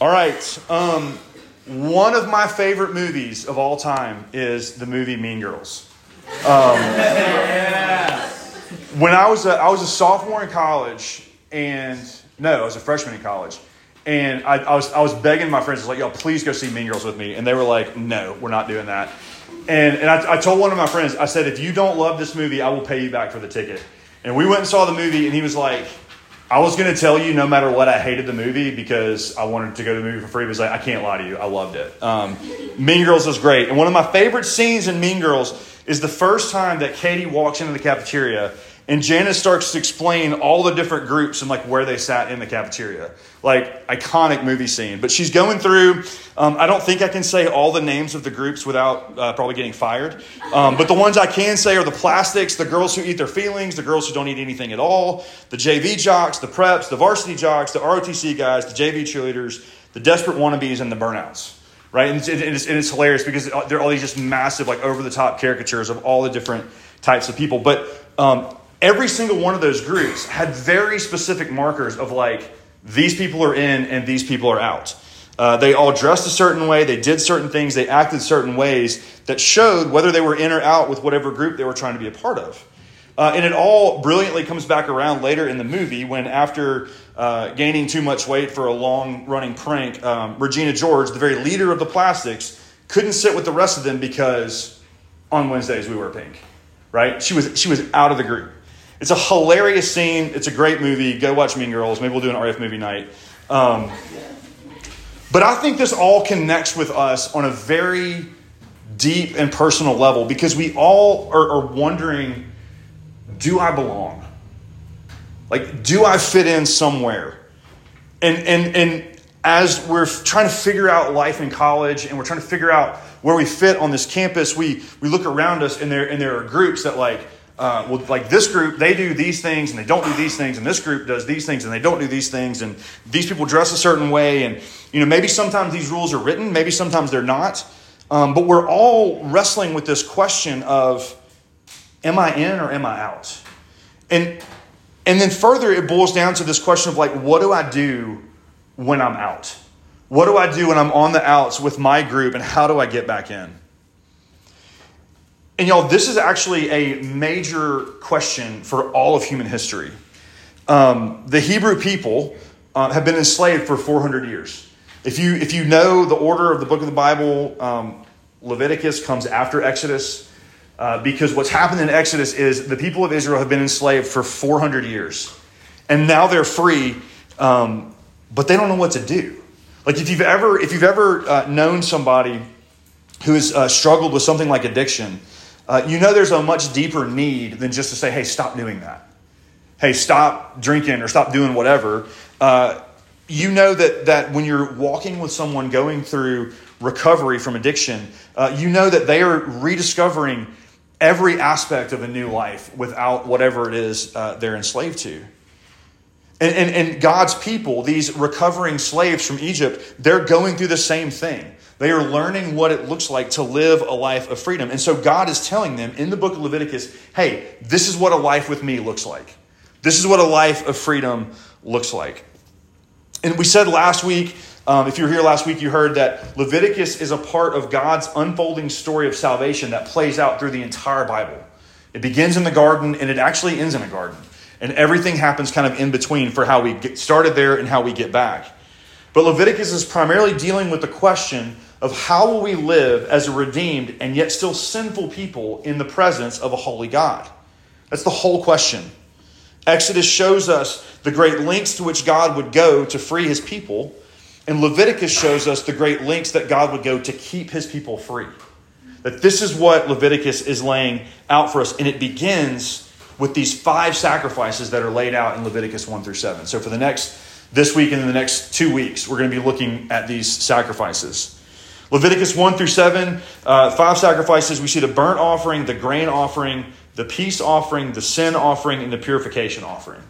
All right. Um, one of my favorite movies of all time is the movie Mean Girls. Um, when I was a, I was a sophomore in college, and no, I was a freshman in college, and I, I was I was begging my friends, I was like, "Yo, please go see Mean Girls with me," and they were like, "No, we're not doing that." And and I, I told one of my friends, I said, "If you don't love this movie, I will pay you back for the ticket." And we went and saw the movie, and he was like, I was to tell you no matter what, I hated the movie because I wanted to go to the movie for free. But like, I can't lie to you, I loved it. Um, mean Girls was great. And one of my favorite scenes in Mean Girls is the first time that Cady walks into the cafeteria and Janis starts to explain all the different groups and like where they sat in the cafeteria. Like iconic movie scene. But she's going through. Um, I don't think I can say all the names of the groups without uh, probably getting fired. Um, but the ones I can say are the plastics, the girls who eat their feelings, the girls who don't eat anything at all, the JV jocks, the preps, the varsity jocks, the ROTC guys, the JV cheerleaders, the desperate wannabes, and the burnouts right? And it's, it's, and it's, hilarious because they're all these just massive, like over the top caricatures of all the different types of people. But um, every single one of those groups had very specific markers of like these people are in and these people are out. Uh, they all dressed a certain way, they did certain things, they acted certain ways that showed whether they were in or out with whatever group they were trying to be a part of. Uh, and it all brilliantly comes back around later in the movie when, after uh, gaining too much weight for a long running prank, um, Regina George, the very leader of the plastics, couldn't sit with the rest of them because on Wednesdays we were pink, right? She was, she was out of the group. It's a hilarious scene. It's a great movie. Go watch Mean Girls. Maybe we'll do an RF movie night. Um, but I think this all connects with us on a very deep and personal level because we all are, are wondering do I belong? Like, do I fit in somewhere? And, and, and as we're trying to figure out life in college and we're trying to figure out where we fit on this campus, we, we look around us and there, and there are groups that, like, uh, well, like this group, they do these things and they don't do these things, and this group does these things and they don't do these things, and these people dress a certain way, and you know maybe sometimes these rules are written, maybe sometimes they're not, um, but we're all wrestling with this question of, am I in or am I out? And and then further, it boils down to this question of like, what do I do when I'm out? What do I do when I'm on the outs with my group, and how do I get back in? And y'all, this is actually a major question for all of human history. Um, the Hebrew people uh, have been enslaved for 400 years. If you, if you know the order of the book of the Bible, um, Leviticus comes after Exodus, uh, because what's happened in Exodus is the people of Israel have been enslaved for 400 years. And now they're free, um, but they don't know what to do. Like if you've ever, if you've ever uh, known somebody who has uh, struggled with something like addiction, uh, you know there's a much deeper need than just to say, hey, stop doing that. Hey, stop drinking or stop doing whatever. Uh, you know that, that when you're walking with someone going through recovery from addiction, uh, you know that they are rediscovering every aspect of a new life without whatever it is uh, they're enslaved to. And, and, and God's people, these recovering slaves from Egypt, they're going through the same thing. They are learning what it looks like to live a life of freedom. And so God is telling them in the book of Leviticus hey, this is what a life with me looks like. This is what a life of freedom looks like. And we said last week, um, if you were here last week, you heard that Leviticus is a part of God's unfolding story of salvation that plays out through the entire Bible. It begins in the garden and it actually ends in a garden. And everything happens kind of in between for how we get started there and how we get back. But Leviticus is primarily dealing with the question of how will we live as a redeemed and yet still sinful people in the presence of a holy God? That's the whole question. Exodus shows us the great lengths to which God would go to free his people, and Leviticus shows us the great lengths that God would go to keep his people free. That this is what Leviticus is laying out for us, and it begins with these five sacrifices that are laid out in Leviticus 1 through 7. So for the next this week and in the next two weeks, we're going to be looking at these sacrifices. Leviticus 1 through 7, uh, five sacrifices. We see the burnt offering, the grain offering, the peace offering, the sin offering, and the purification offering.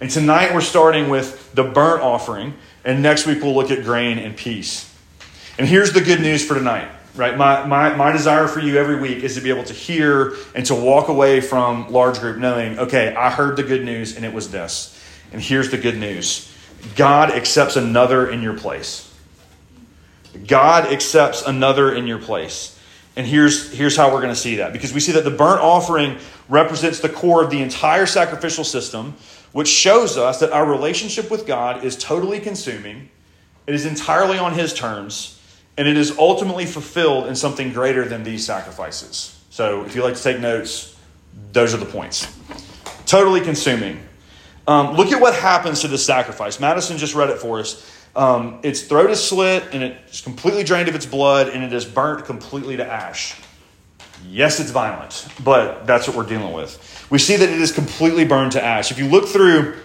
And tonight we're starting with the burnt offering, and next week we'll look at grain and peace. And here's the good news for tonight, right? My, my, my desire for you every week is to be able to hear and to walk away from large group knowing, okay, I heard the good news and it was this. And here's the good news God accepts another in your place. God accepts another in your place. And here's, here's how we're going to see that. Because we see that the burnt offering represents the core of the entire sacrificial system, which shows us that our relationship with God is totally consuming, it is entirely on His terms, and it is ultimately fulfilled in something greater than these sacrifices. So if you like to take notes, those are the points. Totally consuming. Um, look at what happens to this sacrifice. Madison just read it for us. Um, its throat is slit and it's completely drained of its blood and it is burnt completely to ash. Yes, it's violent, but that's what we're dealing with. We see that it is completely burned to ash. If you look through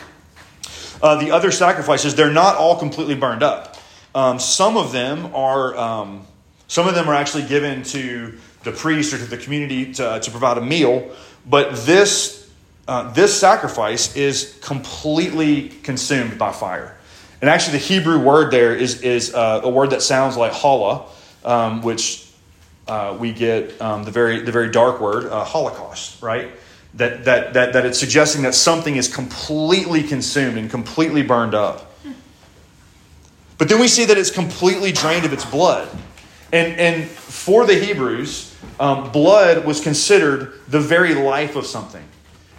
uh, the other sacrifices, they're not all completely burned up. Um, some of them are um, some of them are actually given to the priest or to the community to, to provide a meal, but this uh, this sacrifice is completely consumed by fire. And actually, the Hebrew word there is, is uh, a word that sounds like challah, um, which uh, we get um, the, very, the very dark word, uh, Holocaust, right? That, that, that, that it's suggesting that something is completely consumed and completely burned up. But then we see that it's completely drained of its blood. And, and for the Hebrews, um, blood was considered the very life of something.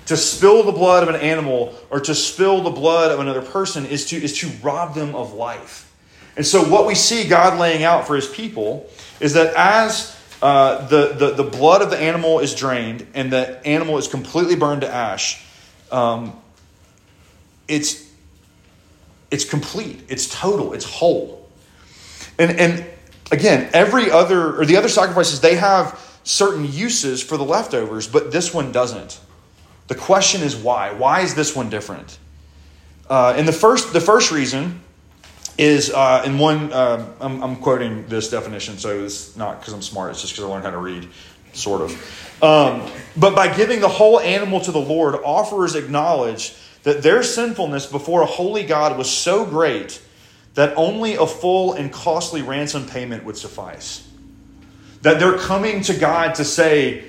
To spill the blood of an animal or to spill the blood of another person is to, is to rob them of life. And so, what we see God laying out for his people is that as uh, the, the, the blood of the animal is drained and the animal is completely burned to ash, um, it's, it's complete, it's total, it's whole. And, and again, every other, or the other sacrifices, they have certain uses for the leftovers, but this one doesn't. The question is why? Why is this one different? Uh, and the first, the first reason is uh, in one. Uh, I'm, I'm, quoting this definition, so it's not because I'm smart. It's just because I learned how to read, sort of. Um, but by giving the whole animal to the Lord, offerers acknowledge that their sinfulness before a holy God was so great that only a full and costly ransom payment would suffice. That they're coming to God to say,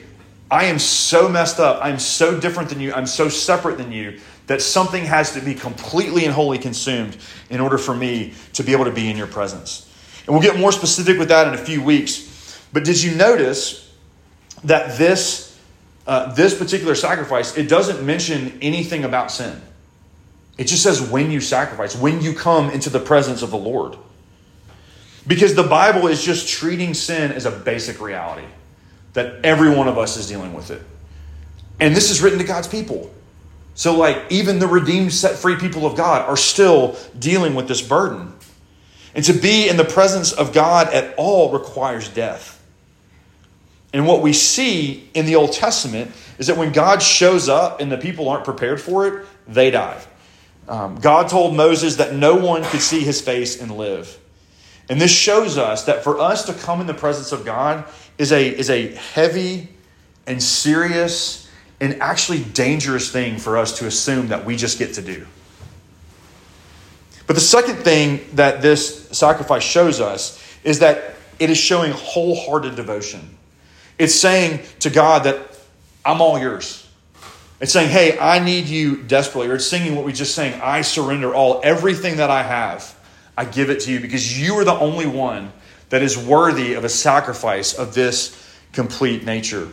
I am so messed up. I'm so different than you. I'm so separate than you that something has to be completely and wholly consumed in order for me to be able to be in your presence. And we'll get more specific with that in a few weeks. But did you notice that this, uh, this particular sacrifice, it doesn't mention anything about sin? It just says when you sacrifice, when you come into the presence of the Lord. Because the Bible is just treating sin as a basic reality that every one of us is dealing with it. And this is written to God's people. So, like, even the redeemed, set free people of God are still dealing with this burden. And to be in the presence of God at all requires death. And what we see in the Old Testament is that when God shows up and the people aren't prepared for it, they die. Um, God told Moses that no one could see his face and live. And this shows us that for us to come in the presence of God, is a, is a heavy and serious and actually dangerous thing for us to assume that we just get to do. But the second thing that this sacrifice shows us is that it is showing wholehearted devotion. It's saying to God that I'm all yours. It's saying, hey, I need you desperately. Or it's singing what we just sang I surrender all. Everything that I have, I give it to you because you are the only one that is worthy of a sacrifice of this complete nature.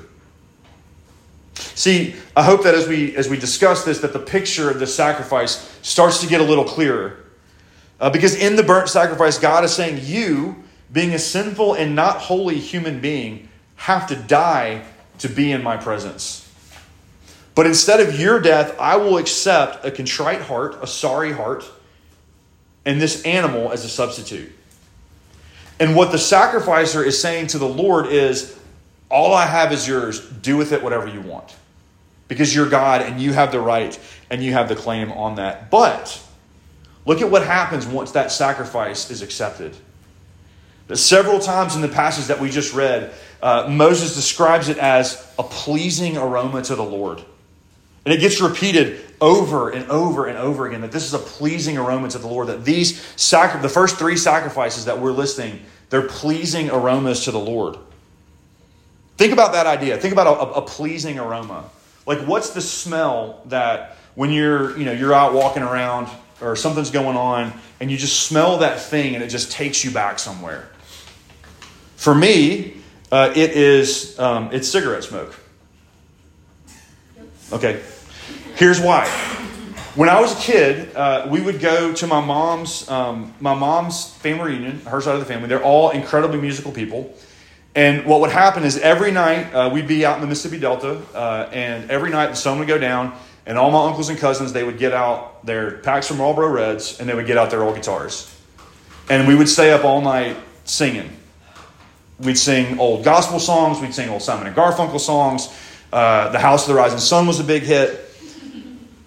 See, I hope that as we as we discuss this, that the picture of the sacrifice starts to get a little clearer. Uh, because in the burnt sacrifice, God is saying, You, being a sinful and not holy human being, have to die to be in my presence. But instead of your death, I will accept a contrite heart, a sorry heart, and this animal as a substitute. And what the sacrificer is saying to the Lord is, All I have is yours. Do with it whatever you want. Because you're God and you have the right and you have the claim on that. But look at what happens once that sacrifice is accepted. Several times in the passage that we just read, uh, Moses describes it as a pleasing aroma to the Lord. And it gets repeated over and over and over again that this is a pleasing aroma to the Lord, that these sacri- the first three sacrifices that we're listing, they're pleasing aromas to the Lord. Think about that idea. Think about a, a, pleasing aroma. Like what's the smell that when you're, you know, you're out walking around or something's going on and you just smell that thing and it just takes you back somewhere. For me, uh, it is um, it's cigarette smoke. Okay, here's why. When I was a kid, uh, we would go to my mom's um, my mom's family reunion, her side of the family. They're all incredibly musical people. And what would happen is every night uh, we'd be out in the Mississippi Delta, uh, and every night the sun would go down, and all my uncles and cousins they would get out their packs from Marlboro Reds, and they would get out their old guitars, and we would stay up all night singing. We'd sing old gospel songs, we'd sing old Simon and Garfunkel songs. Uh, the House of the Rising Sun was a big hit.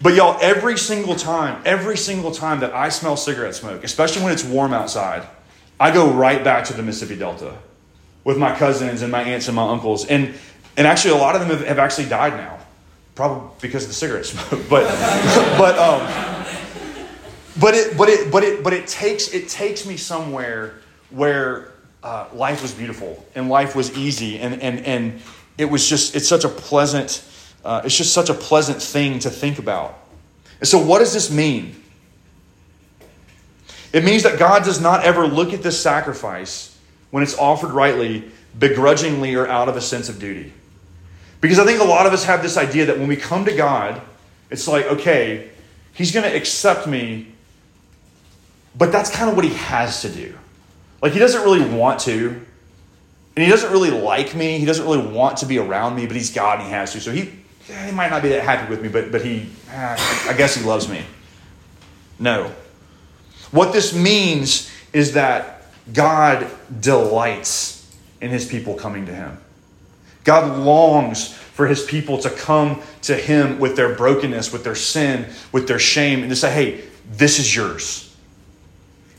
But y'all, every single time, every single time that I smell cigarette smoke, especially when it's warm outside, I go right back to the Mississippi Delta with my cousins and my aunts and my uncles. And, and actually, a lot of them have, have actually died now, probably because of the cigarette smoke. But, but, um, but, it, but, it, but, it, but it, takes, it takes me somewhere where uh, life was beautiful and life was easy. And, and, and it was just, it's such a pleasant, uh, it's just such a pleasant thing to think about. And so, what does this mean? It means that God does not ever look at this sacrifice when it's offered rightly, begrudgingly or out of a sense of duty. Because I think a lot of us have this idea that when we come to God, it's like, okay, He's going to accept me, but that's kind of what He has to do. Like, He doesn't really want to, and He doesn't really like me. He doesn't really want to be around me, but He's God and He has to. So He, he might not be that happy with me, but, but He, ah, I guess He loves me. No. What this means is that God delights in his people coming to him. God longs for his people to come to him with their brokenness, with their sin, with their shame, and to say, hey, this is yours.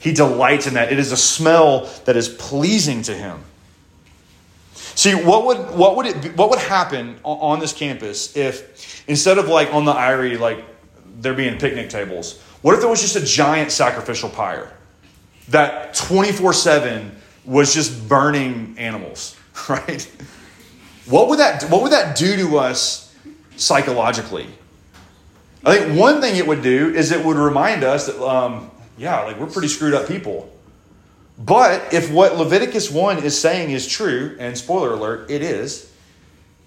He delights in that. It is a smell that is pleasing to him. See, what would, what would, it be, what would happen on this campus if instead of like on the Eyrie, like there being picnic tables, what if there was just a giant sacrificial pyre? that 24 7 was just burning animals, right? What would that, what would that do to us psychologically? I think one thing it would do is it would remind us that, um, yeah, like we're pretty screwed up people. But if what Leviticus 1 is saying is true, and spoiler alert, it is,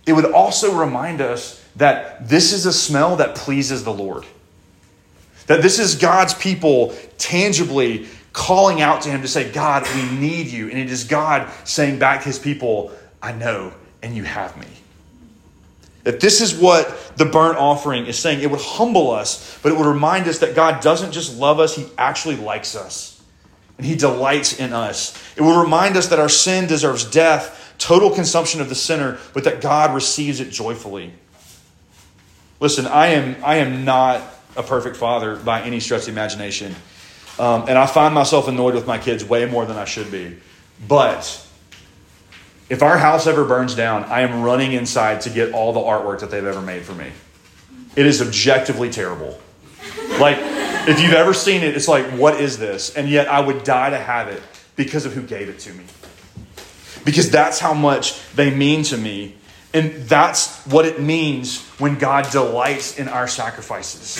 it would also remind us that this is a smell that pleases the Lord. That this is God's people tangibly calling out to him to say, God, we need you. And it is God saying back his people, I know, and you have me. That this is what the burnt offering is saying. It would humble us, but it would remind us that God doesn't just love us, He actually likes us. And He delights in us. It would remind us that our sin deserves death, total consumption of the sinner, but that God receives it joyfully. Listen, I am, I am not a perfect father by any stretch of the imagination. Um, and I find myself annoyed with my kids way more than I should be. But if our house ever burns down, I am running inside to get all the artwork that they've ever made for me. It is objectively terrible. Like, if you've ever seen it, it's like, what is this? And yet I would die to have it because of who gave it to me. Because that's how much they mean to me. And that's what it means when God delights in our sacrifices.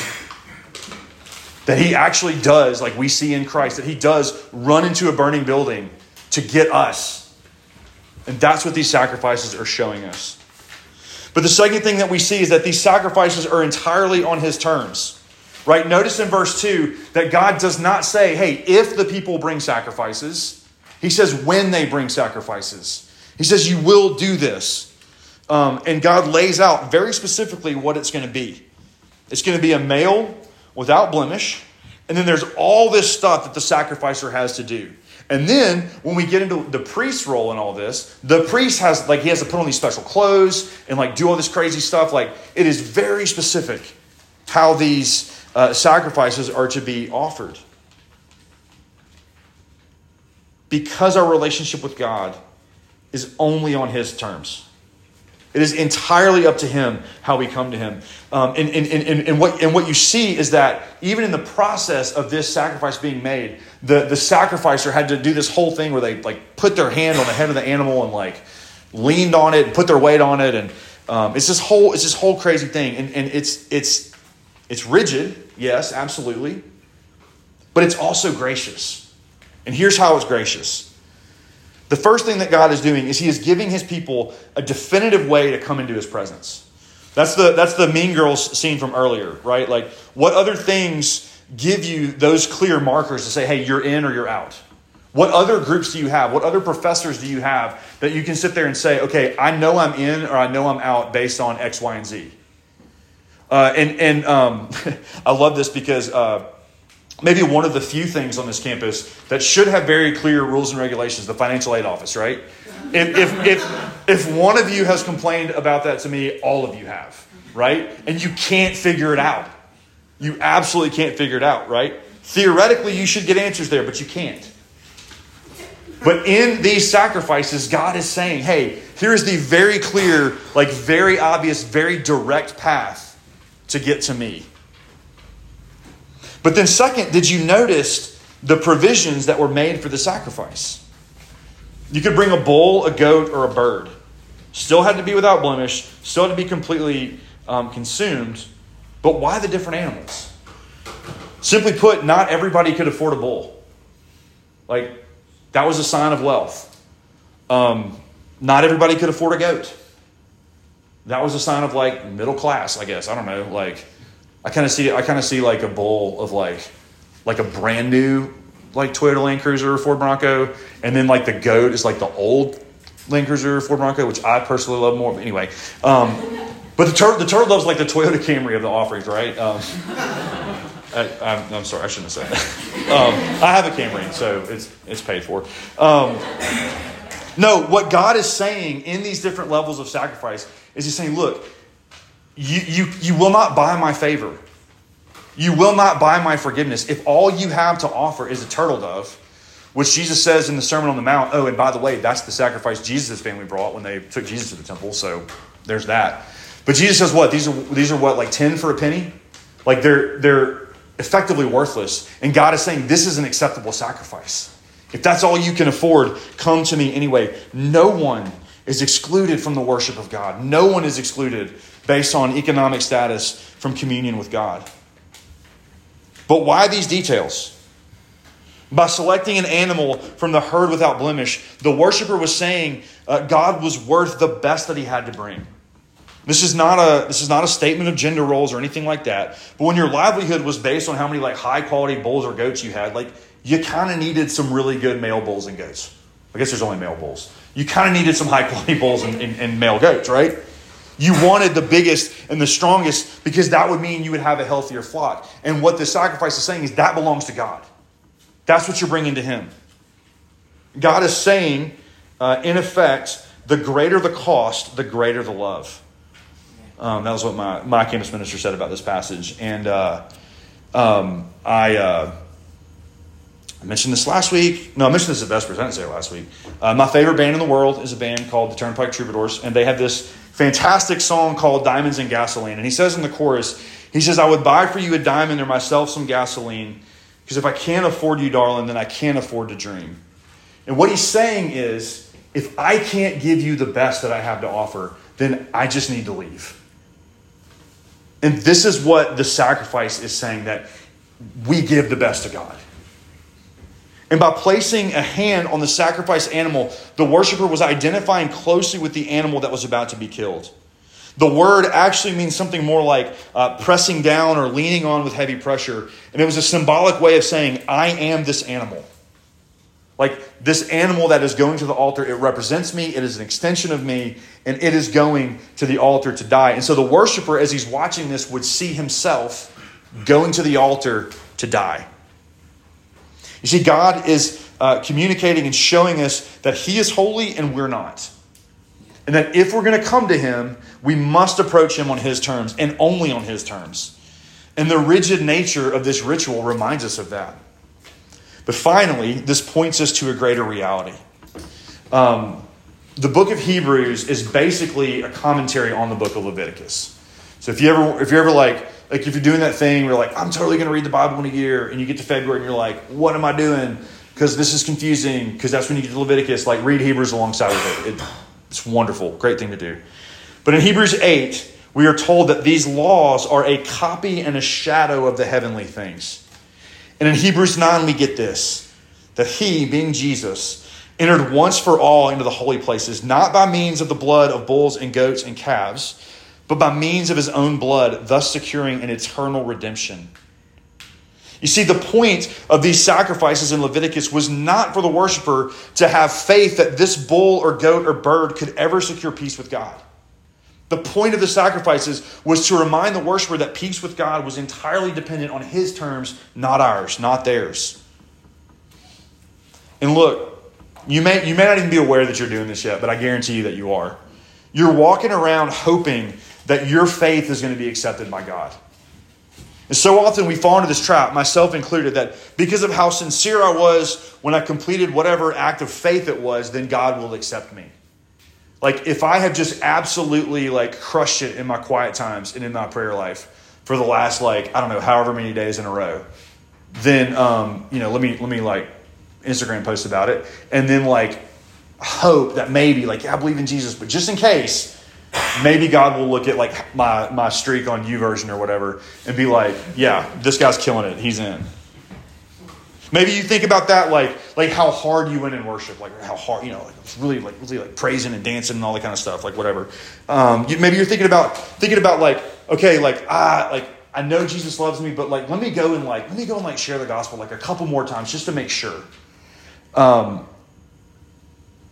That he actually does, like we see in Christ, that he does run into a burning building to get us. And that's what these sacrifices are showing us. But the second thing that we see is that these sacrifices are entirely on his terms. Right? Notice in verse 2 that God does not say, hey, if the people bring sacrifices. He says, when they bring sacrifices. He says, you will do this. Um, and God lays out very specifically what it's going to be. It's going to be a male without blemish. And then there's all this stuff that the sacrificer has to do. And then when we get into the priest's role in all this, the priest has like he has to put on these special clothes and like do all this crazy stuff. Like it is very specific how these uh, sacrifices are to be offered. Because our relationship with God is only on His terms. It is entirely up to him how we come to him. Um, and, and, and, and, what, and what you see is that even in the process of this sacrifice being made, the, the sacrificer had to do this whole thing where they like put their hand on the head of the animal and like leaned on it and put their weight on it. And um, it's this whole, it's this whole crazy thing. And, and it's, it's, it's rigid, yes, absolutely. But it's also gracious. And here's how it's gracious. The first thing that God is doing is He is giving His people a definitive way to come into His presence. That's the, that's the Mean Girls scene from earlier, right? Like, what other things give you those clear markers to say, hey, you're in or you're out? What other groups do you have? What other professors do you have that you can sit there and say, okay, I know I'm in or I know I'm out based on X, Y, and Z? Uh, and and um, I love this because uh, maybe one of the few things on this campus that should have very clear rules and regulations the financial aid office, right? If, if, if, if one of you has complained about that to me, all of you have, right? And you can't figure it out. You absolutely can't figure it out, right? Theoretically, you should get answers there, but you can't. But in these sacrifices, God is saying, hey, here's the very clear, like very obvious, very direct path to get to me. But then, second, did you notice the provisions that were made for the sacrifice? You could bring a bull, a goat, or a bird. Still had to be without blemish, still had to be completely um, consumed. But why the different animals? Simply put, not everybody could afford a bull. Like, that was a sign of wealth. Um, not everybody could afford a goat. That was a sign of like middle class, I guess. I don't know. Like, I kind of see, I kind of see like a bowl of like, like a brand new like Toyota Land Cruiser or Ford Bronco, and then like the goat is like the old Land Cruiser or Ford Bronco, which I personally love more. But anyway, um, but the turtle, the turtle loves like the Toyota Camry of the offerings, right? Um, I, am sorry, I shouldn't have said that. Um, I have a Camry, so it's it's paid for. Um, no, what God is saying in these different levels of sacrifice is He's saying, look, you you you will not buy my favor. You will not buy my forgiveness if all you have to offer is a turtle dove, which Jesus says in the Sermon on the Mount. Oh, and by the way, that's the sacrifice Jesus' family brought when they took Jesus to the temple. So there's that. But Jesus says what? These are these are what like ten for a penny. Like they're they're effectively worthless. And God is saying, This is an acceptable sacrifice. If that's all you can afford, come to me anyway. No one is excluded from the worship of God. No one is excluded based on economic status from communion with God. But why these details? By selecting an animal from the herd without blemish, the worshiper was saying uh, God was worth the best that he had to bring. This is not a this is not a statement of gender roles or anything like that. But when your livelihood was based on how many like high quality bulls or goats you had, like you kind of needed some really good male bulls and goats. I guess there's only male bulls. You kind of needed some high quality bulls and, and, and male goats, right? You wanted the biggest and the strongest because that would mean you would have a healthier flock. And what the sacrifice is saying is that belongs to God. That's what you're bringing to Him. God is saying, uh, in effect, the greater the cost, the greater the love. Um, that was what my, my campus minister said about this passage. And uh, um, I, uh, I mentioned this last week. No, I mentioned this at Vespers. I didn't say it last week. Uh, my favorite band in the world is a band called the Turnpike Troubadours, and they have this fantastic song called Diamonds and Gasoline. And he says in the chorus, he says, I would buy for you a diamond or myself some gasoline, because if I can't afford you, darling, then I can't afford to dream. And what he's saying is, if I can't give you the best that I have to offer, then I just need to leave. And this is what the sacrifice is saying that we give the best to God. And by placing a hand on the sacrifice animal, the worshiper was identifying closely with the animal that was about to be killed. The word actually means something more like uh, pressing down or leaning on with heavy pressure. And it was a symbolic way of saying, I am this animal. Like this animal that is going to the altar, it represents me, it is an extension of me, and it is going to the altar to die. And so the worshiper, as he's watching this, would see himself going to the altar to die. You see, God is uh, communicating and showing us that He is holy and we're not. And that if we're going to come to Him, we must approach Him on His terms and only on His terms. And the rigid nature of this ritual reminds us of that. But finally, this points us to a greater reality. Um, the book of Hebrews is basically a commentary on the book of Leviticus. So if you ever, if you're ever like, like if you're doing that thing, where like, I'm totally going to read the Bible in a year, and you get to February and you're like, what am I doing? Because this is confusing. Because that's when you get to Leviticus. Like read Hebrews alongside with it. it. It's wonderful, great thing to do. But in Hebrews eight, we are told that these laws are a copy and a shadow of the heavenly things. And in Hebrews 9, we get this that he, being Jesus, entered once for all into the holy places, not by means of the blood of bulls and goats and calves, but by means of his own blood, thus securing an eternal redemption. You see, the point of these sacrifices in Leviticus was not for the worshiper to have faith that this bull or goat or bird could ever secure peace with God. The point of the sacrifices was to remind the worshiper that peace with God was entirely dependent on his terms, not ours, not theirs. And look, you may, you may not even be aware that you're doing this yet, but I guarantee you that you are. You're walking around hoping that your faith is going to be accepted by God. And so often we fall into this trap, myself included, that because of how sincere I was when I completed whatever act of faith it was, then God will accept me. Like if I have just absolutely like crushed it in my quiet times and in my prayer life for the last like I don't know however many days in a row, then um, you know let me let me like Instagram post about it, and then like hope that maybe like yeah, I believe in Jesus, but just in case, maybe God will look at like my my streak on YouVersion or whatever and be like, yeah, this guy's killing it, he's in. Maybe you think about that like like how hard you went in worship, like how hard you know, like really like really like praising and dancing and all that kind of stuff, like whatever. Um, you, maybe you're thinking about thinking about like okay, like ah, like I know Jesus loves me, but like let me go and like let me go and like share the gospel like a couple more times just to make sure um,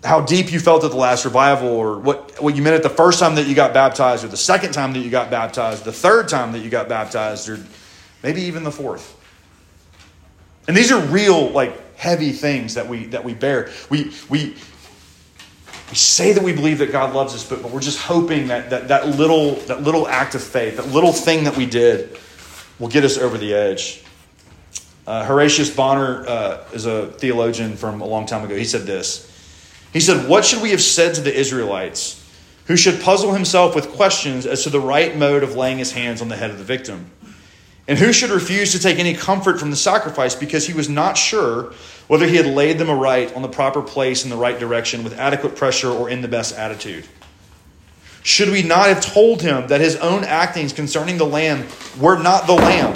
how deep you felt at the last revival, or what, what you meant at the first time that you got baptized, or the second time that you got baptized, the third time that you got baptized, or maybe even the fourth. And these are real, like, heavy things that we that we bear. We we we say that we believe that God loves us, but, but we're just hoping that, that that little that little act of faith, that little thing that we did, will get us over the edge. Uh, Horatius Bonar uh, is a theologian from a long time ago. He said this. He said, What should we have said to the Israelites who should puzzle himself with questions as to the right mode of laying his hands on the head of the victim? And who should refuse to take any comfort from the sacrifice because he was not sure whether he had laid them aright on the proper place in the right direction with adequate pressure or in the best attitude? Should we not have told him that his own actings concerning the lamb were not the lamb?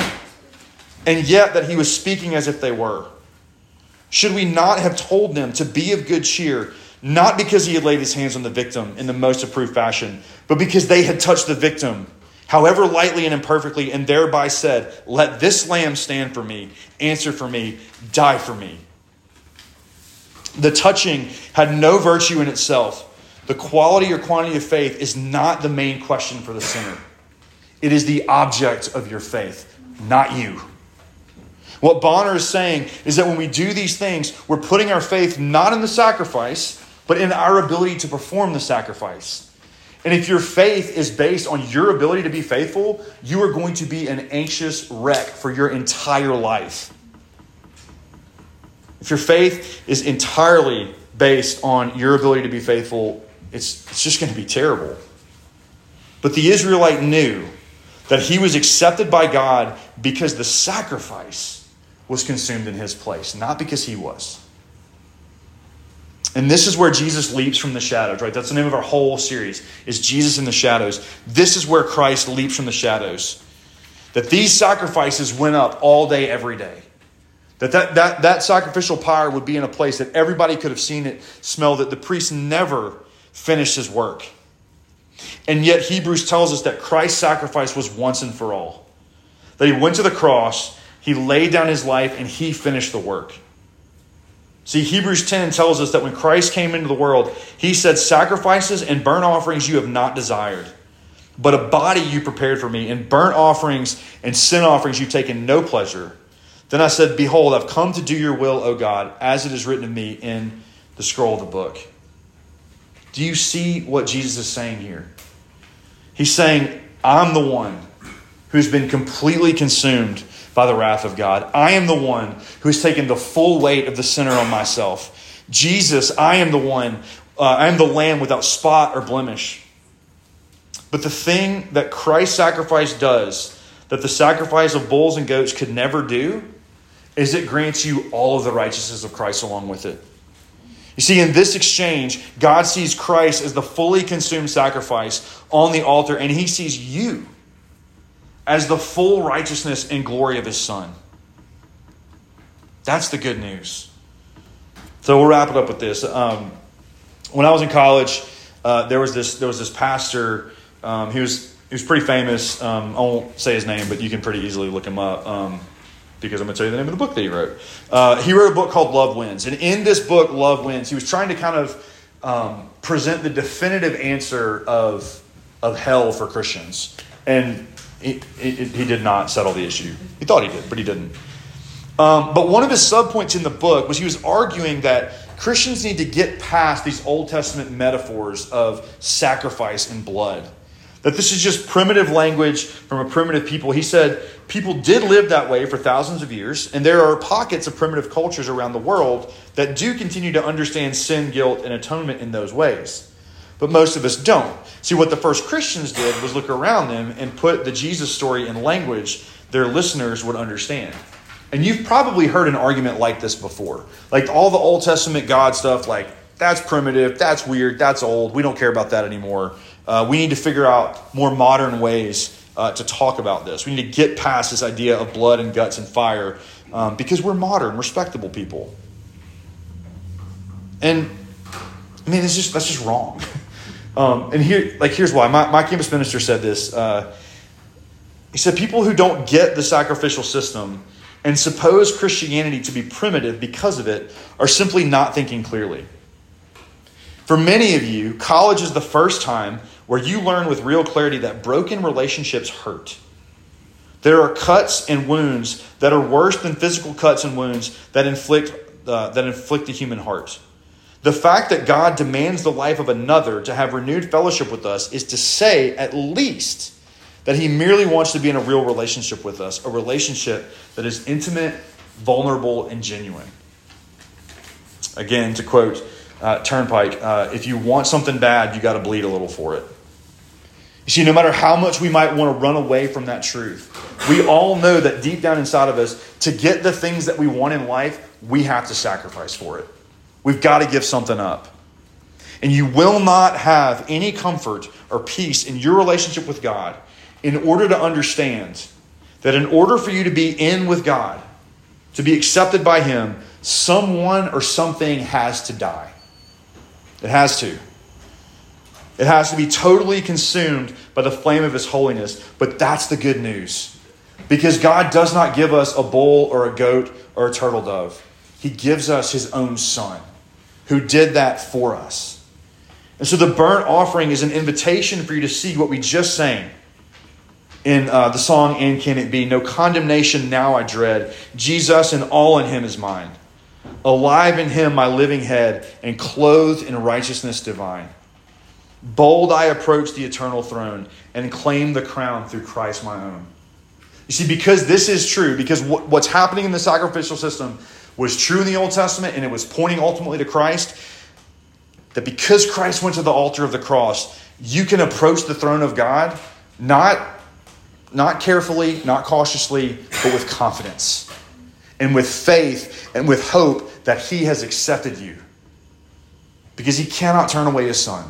and yet that he was speaking as if they were? Should we not have told them to be of good cheer, not because he had laid his hands on the victim in the most approved fashion, but because they had touched the victim, however lightly and imperfectly, and thereby said, Let this lamb stand for me, answer for me, die for me? The touching had no virtue in itself. The quality or quantity of faith is not the main question for the sinner. It is the object of your faith, not you. What Bonar is saying is that when we do these things, we're putting our faith not in the sacrifice, but in our ability to perform the sacrifice. And if your faith is based on your ability to be faithful, you are going to be an anxious wreck for your entire life. If your faith is entirely based on your ability to be faithful, it's, it's just going to be terrible. But the Israelite knew that he was accepted by God because the sacrifice was consumed in his place, not because he was. And this is where Jesus leaps from the shadows, right? That's the name of our whole series, is Jesus in the shadows. This is where Christ leaps from the shadows. That these sacrifices went up all day, every day. That that, that, that sacrificial pyre would be in a place that everybody could have seen it, smelled it. The priest never finished his work. And yet Hebrews tells us that Christ's sacrifice was once and for all. That he went to the cross he laid down his life and he finished the work. See, Hebrews 10 tells us that when Christ came into the world, he said, Sacrifices and burnt offerings you have not desired, but a body you prepared for me, and burnt offerings and sin offerings you've taken no pleasure. Then I said, Behold, I've come to do your will, O God, as it is written of me in the scroll of the book. Do you see what Jesus is saying here? He's saying, I'm the one who's been completely consumed by the wrath of God. I am the one who has taken the full weight of the sinner on myself. Jesus, I am the one, uh, I am the lamb without spot or blemish. But the thing that Christ's sacrifice does, that the sacrifice of bulls and goats could never do, is it grants you all of the righteousness of Christ along with it. You see, in this exchange, God sees Christ as the fully consumed sacrifice on the altar, and he sees you as the full righteousness and glory of his Son. That's the good news. So we'll wrap it up with this. Um, when I was in college, uh, there was this there was this pastor. Um, he was he was pretty famous. Um, I won't say his name, but you can pretty easily look him up um, because I'm going to tell you the name of the book that he wrote. Uh, he wrote a book called Love Wins, and in this book, Love Wins, he was trying to kind of um, present the definitive answer of of hell for Christians, and he, he, he did not settle the issue. He thought he did, but he didn't. Um, but one of his subpoints in the book was he was arguing that Christians need to get past these Old Testament metaphors of sacrifice and blood. That this is just primitive language from a primitive people. He said people did live that way for thousands of years, and there are pockets of primitive cultures around the world that do continue to understand sin, guilt, and atonement in those ways. But most of us don't. See, what the first Christians did was look around them and put the Jesus story in language their listeners would understand. And you've probably heard an argument like this before. Like all the Old Testament God stuff, like, that's primitive, that's weird, that's old, we don't care about that anymore. Uh, we need to figure out more modern ways uh, to talk about this. We need to get past this idea of blood and guts and fire um, because we're modern, respectable people. And I mean, it's just that's just wrong. Um, and here, like, here's why. My, my campus minister said this. Uh, he said, People who don't get the sacrificial system and suppose Christianity to be primitive because of it are simply not thinking clearly. For many of you, college is the first time where you learn with real clarity that broken relationships hurt. There are cuts and wounds that are worse than physical cuts and wounds that inflict, uh, that inflict the human heart. The fact that God demands the life of another to have renewed fellowship with us is to say, at least, that He merely wants to be in a real relationship with us, a relationship that is intimate, vulnerable, and genuine. Again, to quote uh, Turnpike, uh, if you want something bad, you got to bleed a little for it. You see, no matter how much we might want to run away from that truth, we all know that deep down inside of us, to get the things that we want in life, we have to sacrifice for it. We've got to give something up. And you will not have any comfort or peace in your relationship with God in order to understand that in order for you to be in with God, to be accepted by Him, someone or something has to die. It has to. It has to be totally consumed by the flame of His holiness. But that's the good news. Because God does not give us a bull or a goat or a turtle dove, He gives us His own Son who did that for us. And so the burnt offering is an invitation for you to see what we just sang in uh, the song And Can It Be? No condemnation now I dread. Jesus and all in him is mine. Alive in him my living head, and clothed in righteousness divine. Bold I approach the eternal throne and claim the crown through Christ my own. You see, because this is true, because what's happening in the sacrificial system was true in the Old Testament and it was pointing ultimately to Christ, that because Christ went to the altar of the cross, you can approach the throne of God not, not carefully, not cautiously, but with confidence and with faith and with hope that He has accepted you. Because He cannot turn away His Son.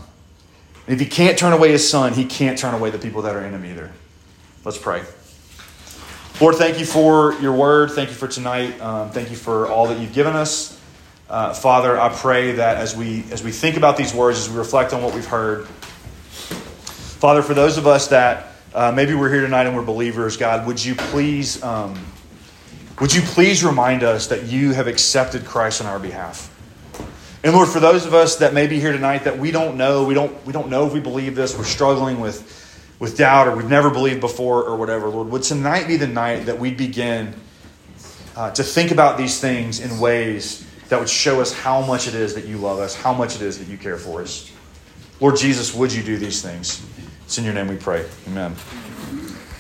And if He can't turn away His Son, He can't turn away the people that are in Him either. Let's pray. Lord, thank you for your word. Thank you for tonight. Um, thank you for all that you've given us. Uh, Father, I pray that as we as we think about these words, as we reflect on what we've heard, Father, for those of us that uh, maybe we're here tonight and we're believers, God, would you please um, would you please remind us that you have accepted Christ on our behalf? And Lord, for those of us that may be here tonight that we don't know, we don't we don't know if we believe this, we're struggling with with doubt or we've never believed before or whatever, Lord, would tonight be the night that we begin uh, to think about these things in ways that would show us how much it is that you love us, how much it is that you care for us. Lord Jesus, would you do these things? It's in your name we pray. Amen.